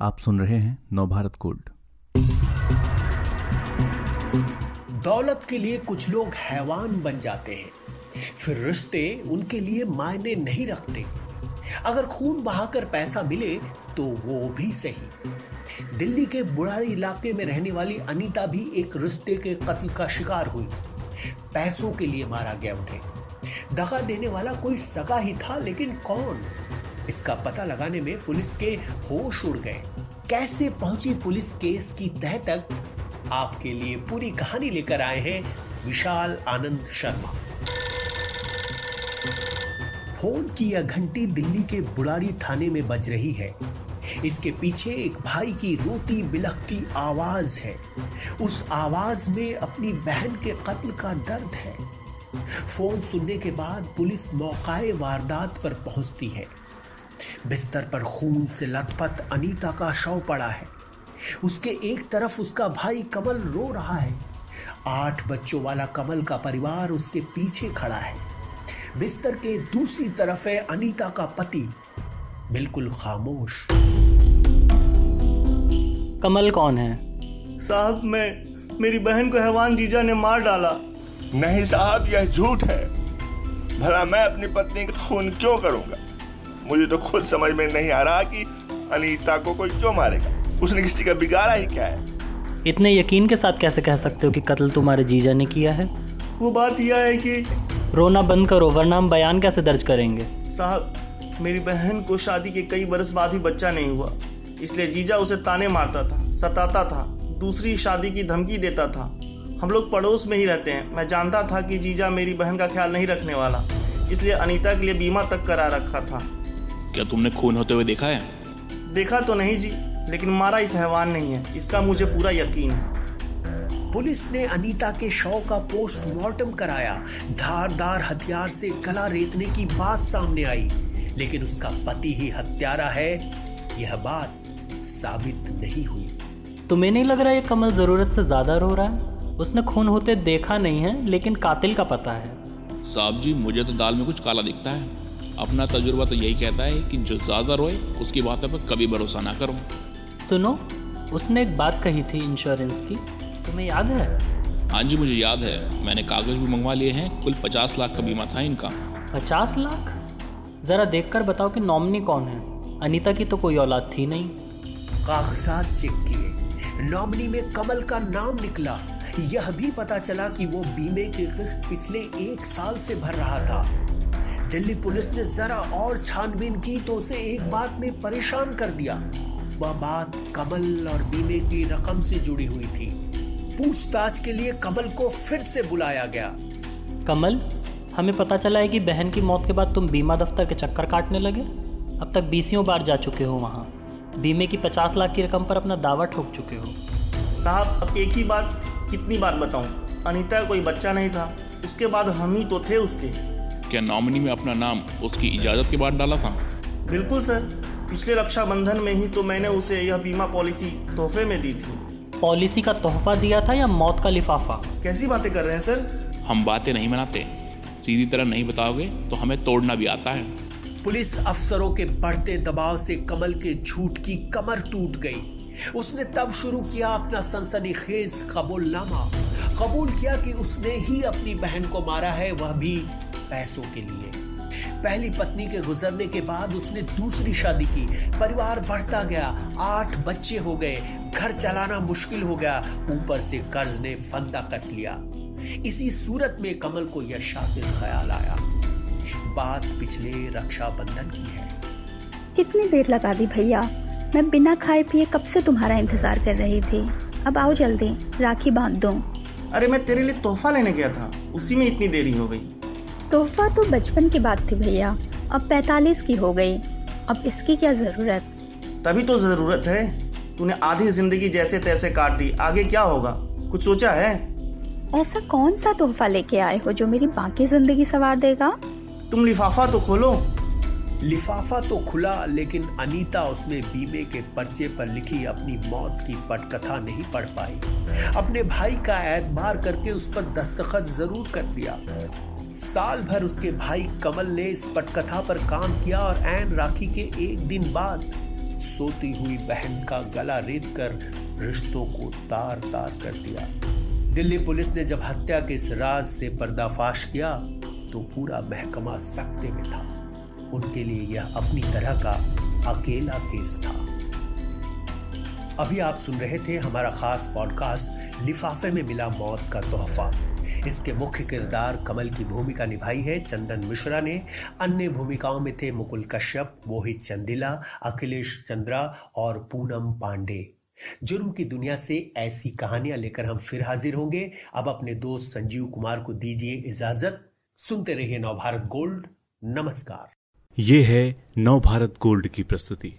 आप सुन रहे हैं नवभारत गोल्ड दौलत के लिए कुछ लोग हैवान बन जाते हैं। फिर रिश्ते उनके लिए मायने नहीं रखते। अगर खून बहाकर पैसा मिले तो वो भी सही। दिल्ली के बुढ़ारी इलाके में रहने वाली अनीता भी एक रिश्ते के कत्ल का शिकार हुई। पैसों के लिए मारा गया उन्हें। दगा देने वाला कोई सगा ही था, लेकिन कौन? इसका पता लगाने में पुलिस के होश उड़ गए। कैसे पहुँची पुलिस केस की तह तक? आपके लिए पूरी कहानी लेकर आए हैं विशाल आनंद शर्मा। फ़ोन की यह घंटी दिल्ली के बुरारी थाने में बज रही है। इसके पीछे एक भाई की रोती बिलखती आवाज़ है। उस आवाज़ में अपनी बहन के कत्ल का दर्द है। फ़ोन सुनने के बाद पुलिस मौकाए वारदात पर पहुँचती है। बिस्तर पर खून से लथपथ अनीता का शव पड़ा है। उसके एक तरफ़ उसका भाई कमल रो रहा है। आठ बच्चों वाला कमल का परिवार उसके पीछे खड़ा है। बिस्तर के दूसरी तरफ़ है अनीता का पति। बिल्कुल खामोश। कमल कौन है? साहब मैं मेरी बहन को हैवान जीजा ने मार डाला। नहीं साहब यह झूठ है। भला मैं अपनी पत्नी का खून क्यों करूँगा? मुझे तो खुद समझ में नहीं आ रहा कि अनीता को कोई क्यों मारेगा? उसने किसी का बिगाड़ा ही क्या है? इतने यकीन के साथ कैसे कह सकते हो कि कत्ल तुम्हारे जीजा ने किया है? वो बात यह है कि रोना बंद करो वरना हम बयान कैसे दर्ज करेंगे? साहब मेरी बहन को शादी के कई बरस बाद ही बच्चा नहीं हुआ। इसलिए जीजा उसे ताने मारता था सताता था दूसरी शादी की धमकी देता था। हम लोग पड़ोस में ही रहते हैं। मैं जानता था कि जीजा मेरी बहन का ख्याल नहीं रखने वाला। इसलिए अनीता के लिए बीमा तक करा रखा था। क्या तुमने खून होते हुए देखा है? देखा तो नहीं जी लेकिन मारा इस हैवान नहीं है। इसका मुझे पूरा यकीन है। पुलिस ने अनीता के शव का पोस्टमार्टम कराया। धारदार हथियार से गला रेतने की बात सामने आई। लेकिन उसका पति ही हत्यारा है। यह बात साबित नहीं हुई। तुम्हें नहीं लग रहा ये कमल ज़रूरत से ज़्यादा रो रहा है? उसने खून होते देखा नहीं है लेकिन कातिल का पता है। साहब जी मुझे तो दाल में कुछ काला दिखता है। अपना तजुर्बा तो यही कहता है कि जो ज़्यादा रोए उसकी बातों पर कभी भरोसा ना करो। सुनो उसने एक बात कही थी इंश्योरेंस की तुम्हें याद है? हाँ जी मुझे याद है। मैंने कागज़ भी मंगवा लिए हैं कुल पचास लाख का बीमा था इनका। पचास लाख? ज़रा देखकर बताओ कि नॉमनी कौन है। अनीता की तो कोई औलाद थी नहीं। कागजात चेक किए। नॉमनी में कमल का नाम निकला। यह भी पता चला कि वो बीमे की किस्त पिछले एक साल से भर रहा था। दिल्ली पुलिस ने जरा और छानबीन की तो उसे एक बात ने परेशान कर दिया। वह बात कमल और बीमे की रकम से जुड़ी हुई थी। पूछताछ के लिए कमल को फिर से बुलाया गया। कमल हमें पता चला है कि बहन की मौत के बाद तुम बीमा दफ्तर के चक्कर काटने लगे। अब तक बीसियों बार जा चुके हो वहाँ। बीमे की पचास लाख की रकम पर अपना दावा ठोक चुके हो। साहब अब एक ही बात कितनी बार बताऊँ? अनीता कोई बच्चा नहीं था। उसके बाद हम ही तो थे उसके। क्या नॉमिनी में अपना नाम उसकी इजाज़त के बाद डाला था? बिल्कुल सर। पिछले रक्षाबंधन में ही तो मैंने उसे यह बीमा पॉलिसी तोहफे में दी थी। पॉलिसी का तोहफा दिया था या मौत का लिफाफा? कैसी बातें कर रहे हैं सर? हम बातें नहीं मनाते। सीधी तरह नहीं बताओगे तो हमें तोड़ना भी आता है। पुलिस अफसरों के बढ़ते दबाव से कमल के झूठ की कमर टूट गई। उसने तब शुरू किया अपना सनसनीखेज कबूलनामा। कबूल किया कि उसने ही अपनी बहन को मारा है वह भी पैसों के लिए। पहली पत्नी के गुजरने के बाद उसने दूसरी शादी की। परिवार बढ़ता गया। आठ बच्चे हो गए। घर चलाना मुश्किल हो गया। ऊपर से कर्ज ने फंदा कस लिया। इसी सूरत में कमल को यह शातिर ख्याल आया। बात पिछले रक्षाबंधन की है। इतनी देर लगा दी भैया। मैं बिना खाए पिए कब से तुम्हारा इंतज़ार कर रही थी? अब आओ जल्दी राखी बाँध दो। अरे मैं तेरे लिए तोहफा लेने गया था। उसी में इतनी देरी हो गई। तोहफा तो बचपन की बात थी भैया। अब पैतालीस की हो गई। अब इसकी क्या ज़रूरत? तभी तो ज़रूरत है। तूने आधी ज़िंदगी जैसे तैसे काट दी। आगे क्या होगा? कुछ सोचा है? ऐसा कौन सा तोहफा लेके आए हो जो मेरी बाकी ज़िंदगी सवार देगा? तुम लिफाफा तो खोलो। लिफाफा तो खुला लेकिन अनीता उसमें बीमे के पर्चे पर लिखी अपनी मौत की पटकथा नहीं पढ़ पाई। अपने भाई का एतबार करके उस पर दस्तखत ज़रूर कर दिया। साल भर उसके भाई कमल ने इस पटकथा पर काम किया और एन राखी के एक दिन बाद सोती हुई बहन का गला रेत कर रिश्तों को तार तार कर दिया। दिल्ली पुलिस ने जब हत्या के इस राज से पर्दाफाश किया तो पूरा महकमा सख्ते में था। उनके लिए यह अपनी तरह का अकेला केस था। अभी आप सुन रहे थे हमारा खास पॉडकास्ट लिफाफे में मिला मौत का तोहफा। इसके मुख्य किरदार कमल की भूमिका निभाई है, चंदन मिश्रा ने। अन्य भूमिकाओं में थे मुकुल कश्यप, मोहित चंदिला, अखिलेश चंद्रा और पूनम पांडे। जुर्म की दुनिया से ऐसी कहानियाँ लेकर हम फिर हाजिर होंगे। अब अपने दोस्त संजीव कुमार को दीजिए इजाज़त। सुनते रहिए नवभारत गोल्ड। नमस्कार। ये है नवभारत गोल्ड की प्रस्तुति।